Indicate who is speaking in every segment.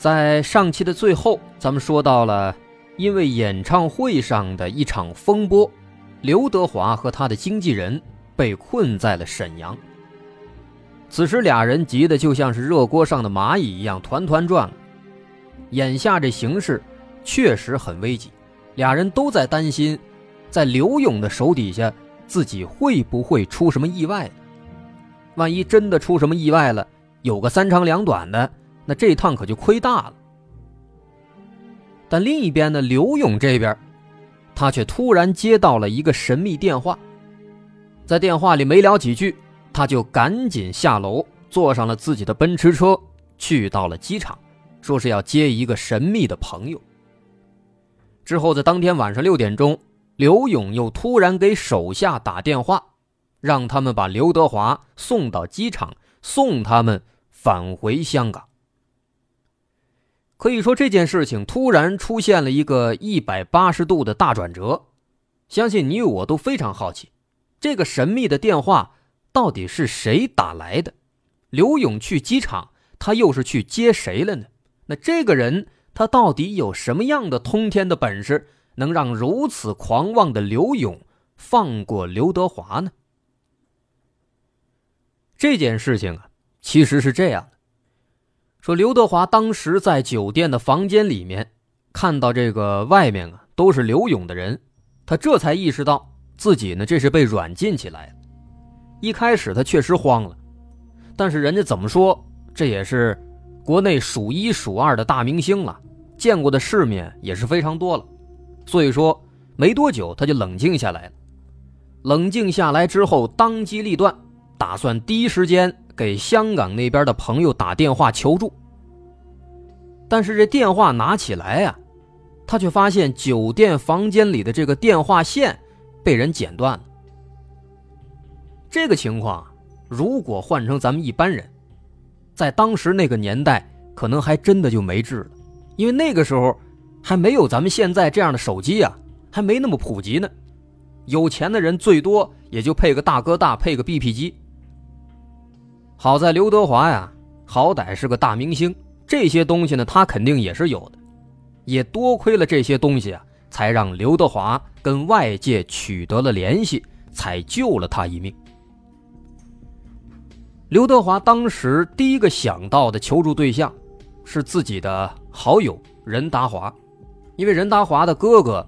Speaker 1: 在上期的最后，咱们说到了，因为演唱会上的一场风波，刘德华和他的经纪人被困在了沈阳。此时俩人急得就像是热锅上的蚂蚁一样团团转。眼下这形势确实很危急，俩人都在担心，在刘勇的手底下，自己会不会出什么意外？万一真的出什么意外了，有个三长两短的。那这趟可就亏大了。但另一边呢，刘勇这边，他却突然接到了一个神秘电话，在电话里没聊几句，他就赶紧下楼，坐上了自己的奔驰车，去到了机场，说是要接一个神秘的朋友。之后在当天晚上六点钟，刘勇又突然给手下打电话，让他们把刘德华送到机场，送他们返回香港。可以说这件事情突然出现了一个一百八十度的大转折，相信你我都非常好奇，这个神秘的电话到底是谁打来的？刘勇去机场，他又是去接谁了呢？那这个人他到底有什么样的通天的本事，能让如此狂妄的刘勇放过刘德华呢？这件事情啊，其实是这样的。说刘德华当时在酒店的房间里面，看到这个外面啊都是刘勇的人，他这才意识到自己呢这是被软禁起来了一开始他确实慌了，但是人家怎么说，这也是国内数一数二的大明星了，见过的世面也是非常多了，所以说没多久他就冷静下来了。冷静下来之后，当机立断，打算第一时间。给香港那边的朋友打电话求助，但是这电话拿起来呀，他却发现酒店房间里的这个电话线被人剪断了。这个情况，如果换成咱们一般人，在当时那个年代，可能还真的就没治了，因为那个时候还没有咱们现在这样的手机啊，还没那么普及呢。有钱的人最多也就配个大哥大，配个 BP 机。好在刘德华呀，好歹是个大明星，这些东西呢，他肯定也是有的。也多亏了这些东西啊，才让刘德华跟外界取得了联系，才救了他一命。刘德华当时第一个想到的求助对象，是自己的好友任达华，因为任达华的哥哥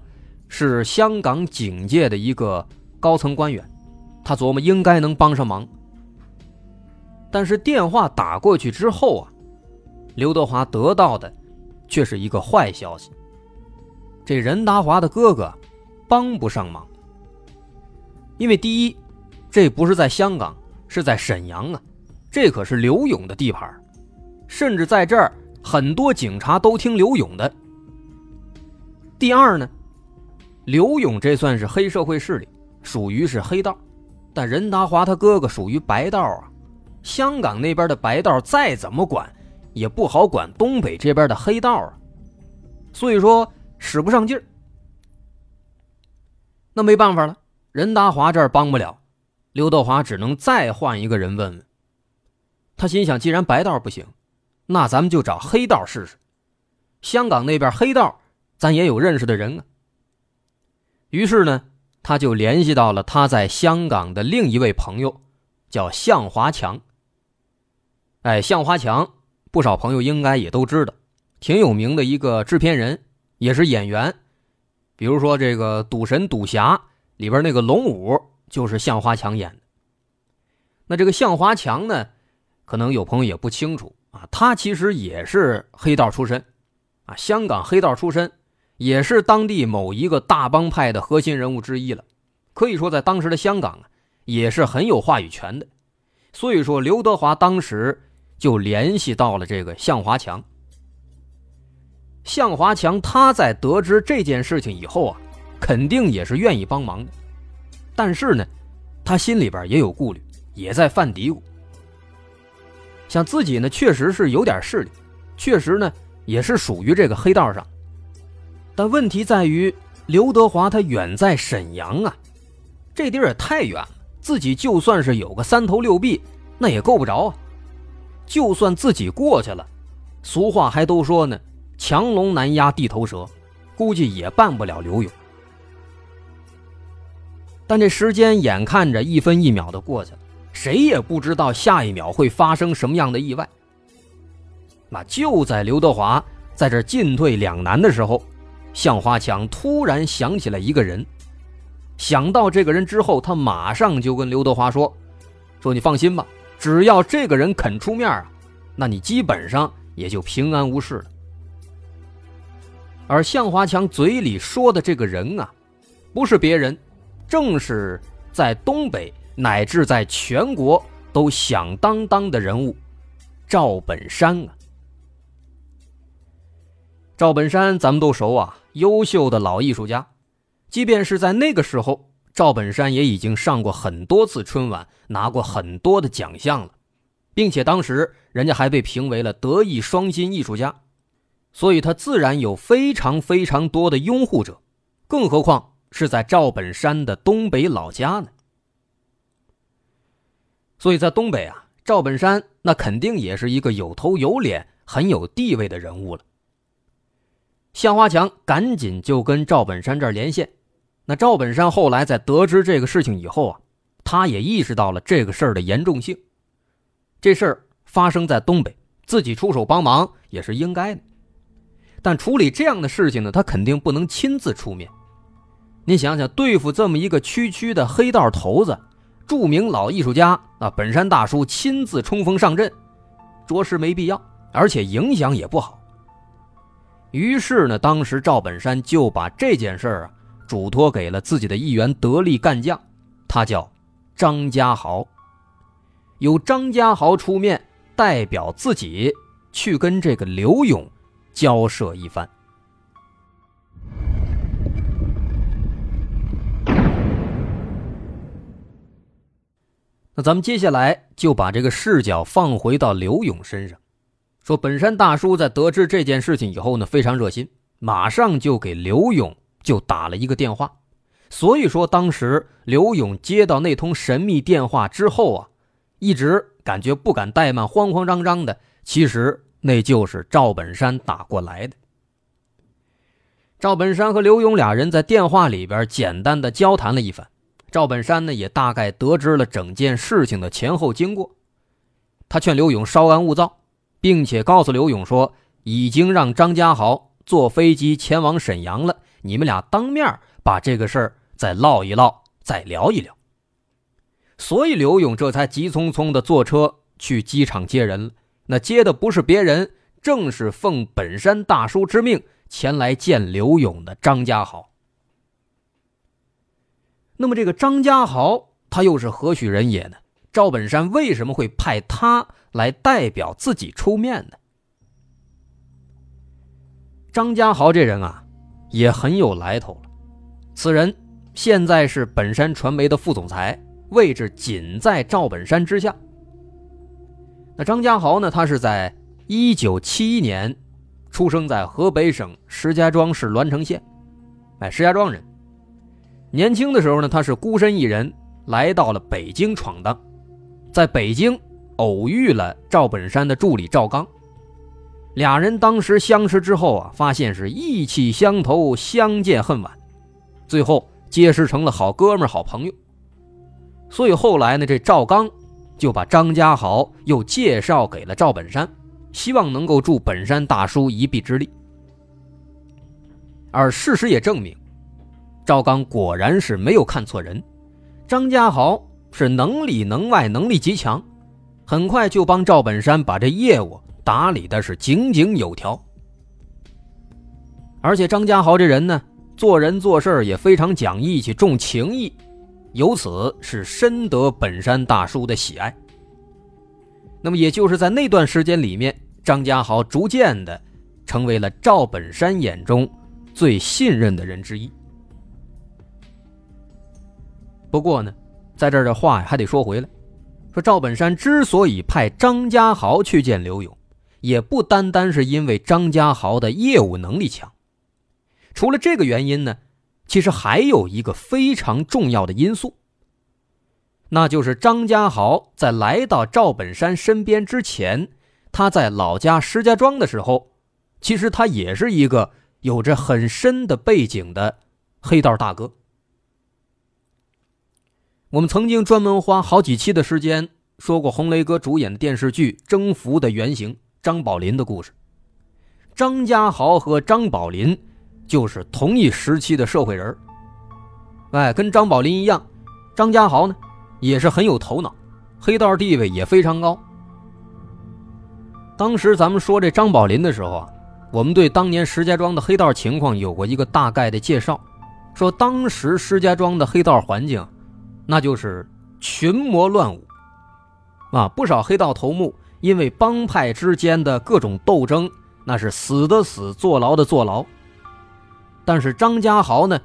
Speaker 1: 是香港警界的一个高层官员，他琢磨应该能帮上忙。但是电话打过去之后啊，刘德华得到的却是一个坏消息。这任达华的哥哥帮不上忙，因为第一，这不是在香港，是在沈阳啊，这可是刘勇的地盘，甚至在这儿很多警察都听刘勇的。第二呢，刘勇这算是黑社会势力，属于是黑道，但任达华他哥哥属于白道啊。香港那边的白道再怎么管，也不好管东北这边的黑道啊，所以说使不上劲儿。那没办法了，任达华这儿帮不了，刘德华只能再换一个人问问。他心想，既然白道不行，那咱们就找黑道试试。香港那边黑道，咱也有认识的人啊。于是呢，他就联系到了他在香港的另一位朋友，叫向华强。哎，向华强，不少朋友应该也都知道，挺有名的一个制片人，也是演员。比如说这个《赌神》《赌侠》里边那个龙五，就是向华强演的。那这个向华强呢，可能有朋友也不清楚啊，他其实也是黑道出身，啊，香港黑道出身，也是当地某一个大帮派的核心人物之一了。可以说，在当时的香港啊，也是很有话语权的。所以说，刘德华当时。就联系到了这个向华强，向华强他在得知这件事情以后啊，肯定也是愿意帮忙的，但是呢，他心里边也有顾虑，也在犯嘀咕。像自己呢，确实是有点势力，确实呢，也是属于这个黑道上。但问题在于，刘德华他远在沈阳啊，这地儿也太远了，自己就算是有个三头六臂，那也够不着啊。就算自己过去了，俗话还都说呢，强龙难压地头蛇，估计也办不了刘勇。但这时间眼看着一分一秒的过去了。谁也不知道下一秒会发生什么样的意外。那就在刘德华在这进退两难的时候，向华强突然想起了一个人。想到这个人之后，他马上就跟刘德华说：“说你放心吧，只要这个人肯出面啊，那你基本上也就平安无事了。”而向华强嘴里说的这个人啊，不是别人，正是在东北。乃至在全国都响当当的人物，赵本山啊！赵本山咱们都熟啊，优秀的老艺术家。即便是在那个时候，赵本山也已经上过很多次春晚，拿过很多的奖项了，并且当时人家还被评为了德艺双馨艺术家，所以他自然有非常非常多的拥护者，更何况是在赵本山的东北老家呢？所以在东北啊，赵本山那肯定也是一个有头有脸、很有地位的人物了。向华强赶紧就跟赵本山这儿连线。那赵本山后来在得知这个事情以后啊，他也意识到了这个事儿的严重性。这事儿发生在东北，自己出手帮忙也是应该的。但处理这样的事情呢，他肯定不能亲自出面。你想想，对付这么一个区区的黑道头子。著名老艺术家啊，本山大叔亲自冲锋上阵，着实没必要，而且影响也不好。于是呢，当时赵本山就把这件事儿啊，嘱托给了自己的一员得力干将，他叫张家豪，由张家豪出面代表自己去跟这个刘勇交涉一番。那咱们接下来就把这个视角放回到刘勇身上，说本山大叔在得知这件事情以后呢，非常热心，马上就给刘勇就打了一个电话。所以说，当时刘勇接到那通神秘电话之后啊，一直感觉不敢怠慢，慌慌张张的。其实那就是赵本山打过来的。赵本山和刘勇俩人在电话里边简单的交谈了一番。赵本山呢，也大概得知了整件事情的前后经过。他劝刘勇稍安勿躁，并且告诉刘勇说，已经让张家豪坐飞机前往沈阳了。你们俩当面把这个事儿再唠一唠，再聊一聊。所以刘勇这才急匆匆的坐车去机场接人了。那接的不是别人，正是奉本山大叔之命前来见刘勇的张家豪。那么这个张家豪他又是何许人也呢？赵本山为什么会派他来代表自己出面呢？张家豪这人啊，也很有来头了。此人现在是本山传媒的副总裁，位置仅在赵本山之下。那张家豪呢？他是在一九七一年出生在河北省石家庄市栾城县，哎，石家庄人。年轻的时候呢，他是孤身一人来到了北京闯荡，在北京偶遇了赵本山的助理赵刚，俩人当时相识之后啊，发现是意气相投，相见恨晚，最后结识成了好哥们、好朋友。所以后来呢，这赵刚就把张家豪又介绍给了赵本山，希望能够助本山大叔一臂之力。而事实也证明。赵刚果然是没有看错人，张家豪是能里能外，能力极强，很快就帮赵本山把这业务打理的是井井有条。而且张家豪这人呢，做人做事也非常讲义气，重情义，由此是深得本山大叔的喜爱。那么也就是在那段时间里面，张家豪逐渐的成为了赵本山眼中最信任的人之一。不过呢，在这儿的话还得说回来，说赵本山之所以派张家豪去见刘勇，也不单单是因为张家豪的业务能力强，除了这个原因呢，其实还有一个非常重要的因素，那就是张家豪在来到赵本山身边之前，他在老家石家庄的时候，其实他也是一个有着很深的背景的黑道大哥。我们曾经专门花好几期的时间说过洪雷哥主演的电视剧《征服》的原型张宝林的故事。张家豪和张宝林就是同一时期的社会人哎，跟张宝林一样，张家豪呢也是很有头脑，黑道地位也非常高。当时咱们说这张宝林的时候啊，我们对当年石家庄的黑道情况有过一个大概的介绍，说当时石家庄的黑道环境。那就是群魔乱舞，啊，不少黑道头目因为帮派之间的各种斗争，那是死的死，坐牢的坐牢。但是张家豪呢，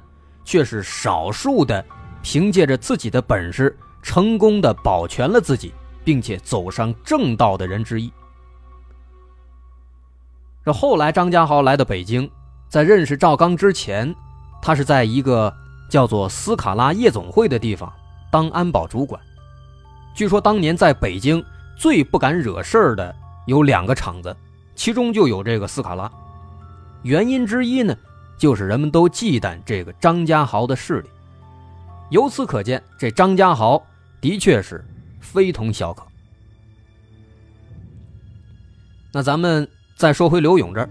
Speaker 1: 却是少数的凭借着自己的本事，成功的保全了自己，并且走上正道的人之一。这后来张家豪来到北京，在认识赵刚之前，他是在一个叫做斯卡拉夜总会的地方。当安保主管，据说当年在北京最不敢惹事儿的有两个厂子，其中就有这个斯卡拉。原因之一呢，就是人们都忌惮这个张家豪的势力。由此可见，这张家豪的确是非同小可。那咱们再说回刘勇这儿，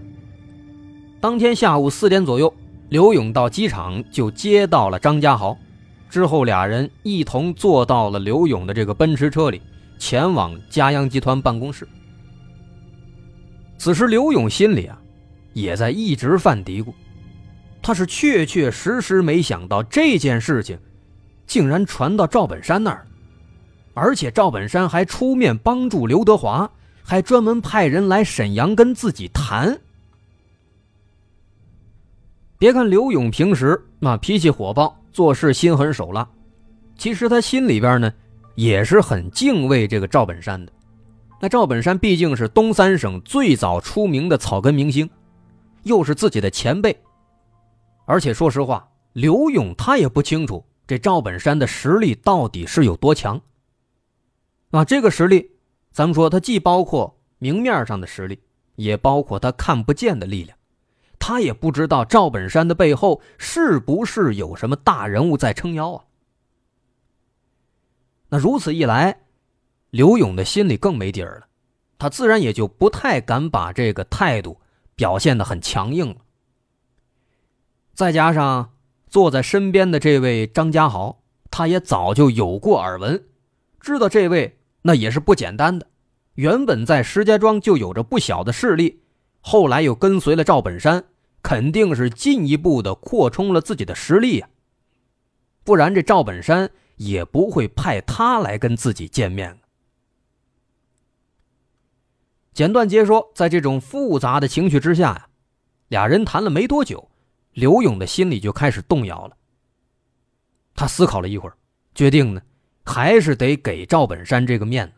Speaker 1: 当天下午四点左右，刘勇到机场就接到了张家豪。之后，俩人一同坐到了刘勇的这个奔驰车里，前往嘉阳集团办公室。此时，刘勇心里啊，也在一直犯嘀咕，他是确确实实没想到这件事情，竟然传到赵本山那儿，而且赵本山还出面帮助刘德华，还专门派人来沈阳跟自己谈。别看刘勇平时那脾气火爆。做事心狠手辣，其实他心里边呢也是很敬畏这个赵本山的。那赵本山毕竟是东三省最早出名的草根明星，又是自己的前辈，而且说实话，刘勇他也不清楚这赵本山的实力到底是有多强。啊，这个实力，咱们说他既包括明面上的实力，也包括他看不见的力量。他也不知道赵本山的背后是不是有什么大人物在撑腰啊？那如此一来，刘勇的心里更没底儿了，他自然也就不太敢把这个态度表现的很强硬了。再加上坐在身边的这位张家豪，他也早就有过耳闻，知道这位那也是不简单的，原本在石家庄就有着不小的势力。后来又跟随了赵本山，肯定是进一步的扩充了自己的实力呀。不然这赵本山也不会派他来跟自己见面。简短截说，在这种复杂的情绪之下呀，俩人谈了没多久，刘勇的心里就开始动摇了。他思考了一会儿，决定呢，还是得给赵本山这个面子，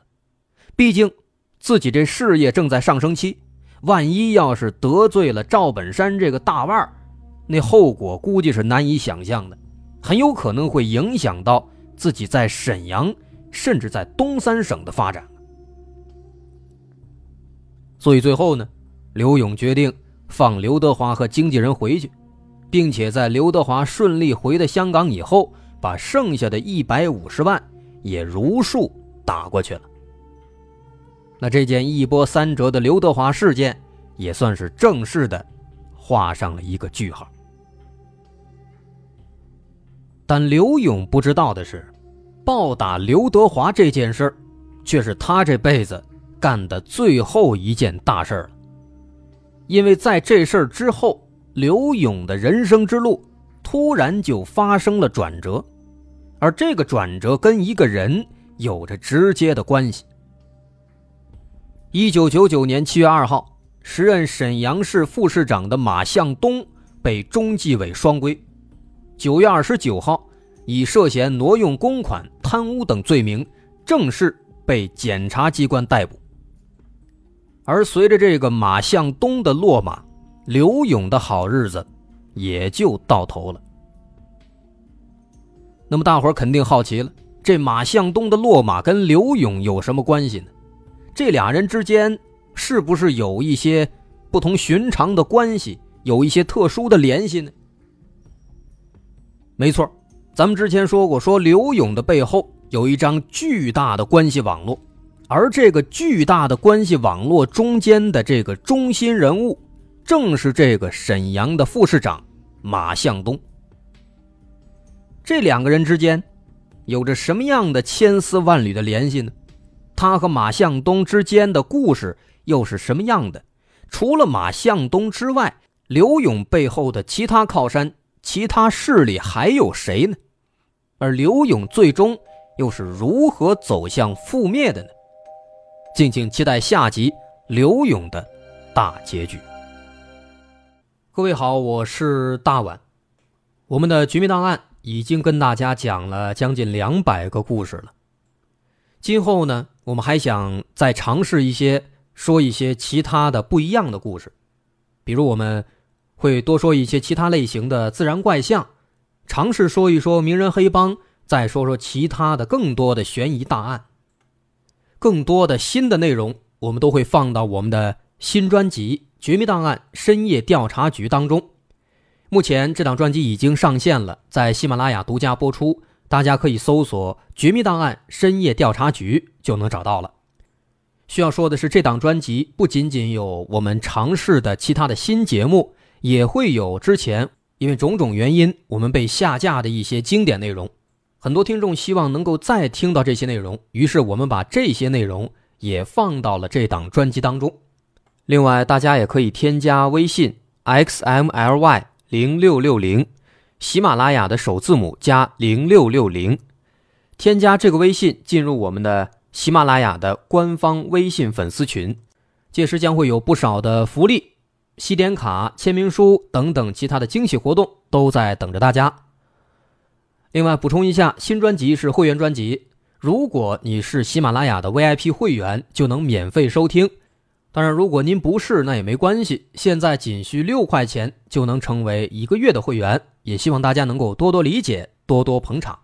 Speaker 1: 毕竟自己这事业正在上升期。万一要是得罪了赵本山这个大腕儿，那后果估计是难以想象的，很有可能会影响到自己在沈阳，甚至在东三省的发展。所以最后呢，刘勇决定放刘德华和经纪人回去，并且在刘德华顺利回到香港以后，把剩下的一百五十万也如数打过去了。那这件一波三折的刘德华事件，也算是正式的画上了一个句号。但刘勇不知道的是，暴打刘德华这件事，却是他这辈子干的最后一件大事了。因为在这事儿之后，刘勇的人生之路突然就发生了转折，而这个转折跟一个人有着直接的关系。一九九九年七月二号，时任沈阳市副市长的马向东被中纪委双规，九月二十九号以涉嫌挪用公款、贪污等罪名正式被检察机关逮捕。而随着这个马向东的落马，刘勇的好日子也就到头了。那么大伙儿肯定好奇了，这马向东的落马跟刘勇有什么关系呢？这俩人之间是不是有一些不同寻常的关系，有一些特殊的联系呢？没错，咱们之前说过，说刘勇的背后有一张巨大的关系网络，而这个巨大的关系网络中间的这个中心人物，正是这个沈阳的副市长马向东。这两个人之间有着什么样的千丝万缕的联系呢？他和马向东之间的故事又是什么样的？除了马向东之外，刘勇背后的其他靠山、其他势力还有谁呢？而刘勇最终又是如何走向覆灭的呢？敬请期待下集刘勇的大结局。各位好，我是大碗，我们的《绝密档案》已经跟大家讲了将近两百个故事了。今后呢，我们还想再尝试一些，说一些其他的不一样的故事，比如我们会多说一些其他类型的自然怪象，尝试说一说名人黑帮，再说说其他的更多的悬疑大案。更多的新的内容，我们都会放到我们的新专辑《绝密档案：深夜调查局》当中。目前这档专辑已经上线了，在喜马拉雅独家播出。大家可以搜索“绝密档案深夜调查局”就能找到了。需要说的是，这档专辑不仅仅有我们尝试的其他的新节目，也会有之前因为种种原因我们被下架的一些经典内容。很多听众希望能够再听到这些内容，于是我们把这些内容也放到了这档专辑当中。另外，大家也可以添加微信 xmly 零六六零。喜马拉雅的首字母加零六六零，添加这个微信进入我们的喜马拉雅的官方微信粉丝群，届时将会有不少的福利、西点卡、签名书等等其他的惊喜活动都在等着大家。另外补充一下，新专辑是会员专辑，如果你是喜马拉雅的 VIP 会员，就能免费收听。当然，如果您不是，那也没关系。现在仅需六块钱就能成为一个月的会员，也希望大家能够多多理解，多多捧场。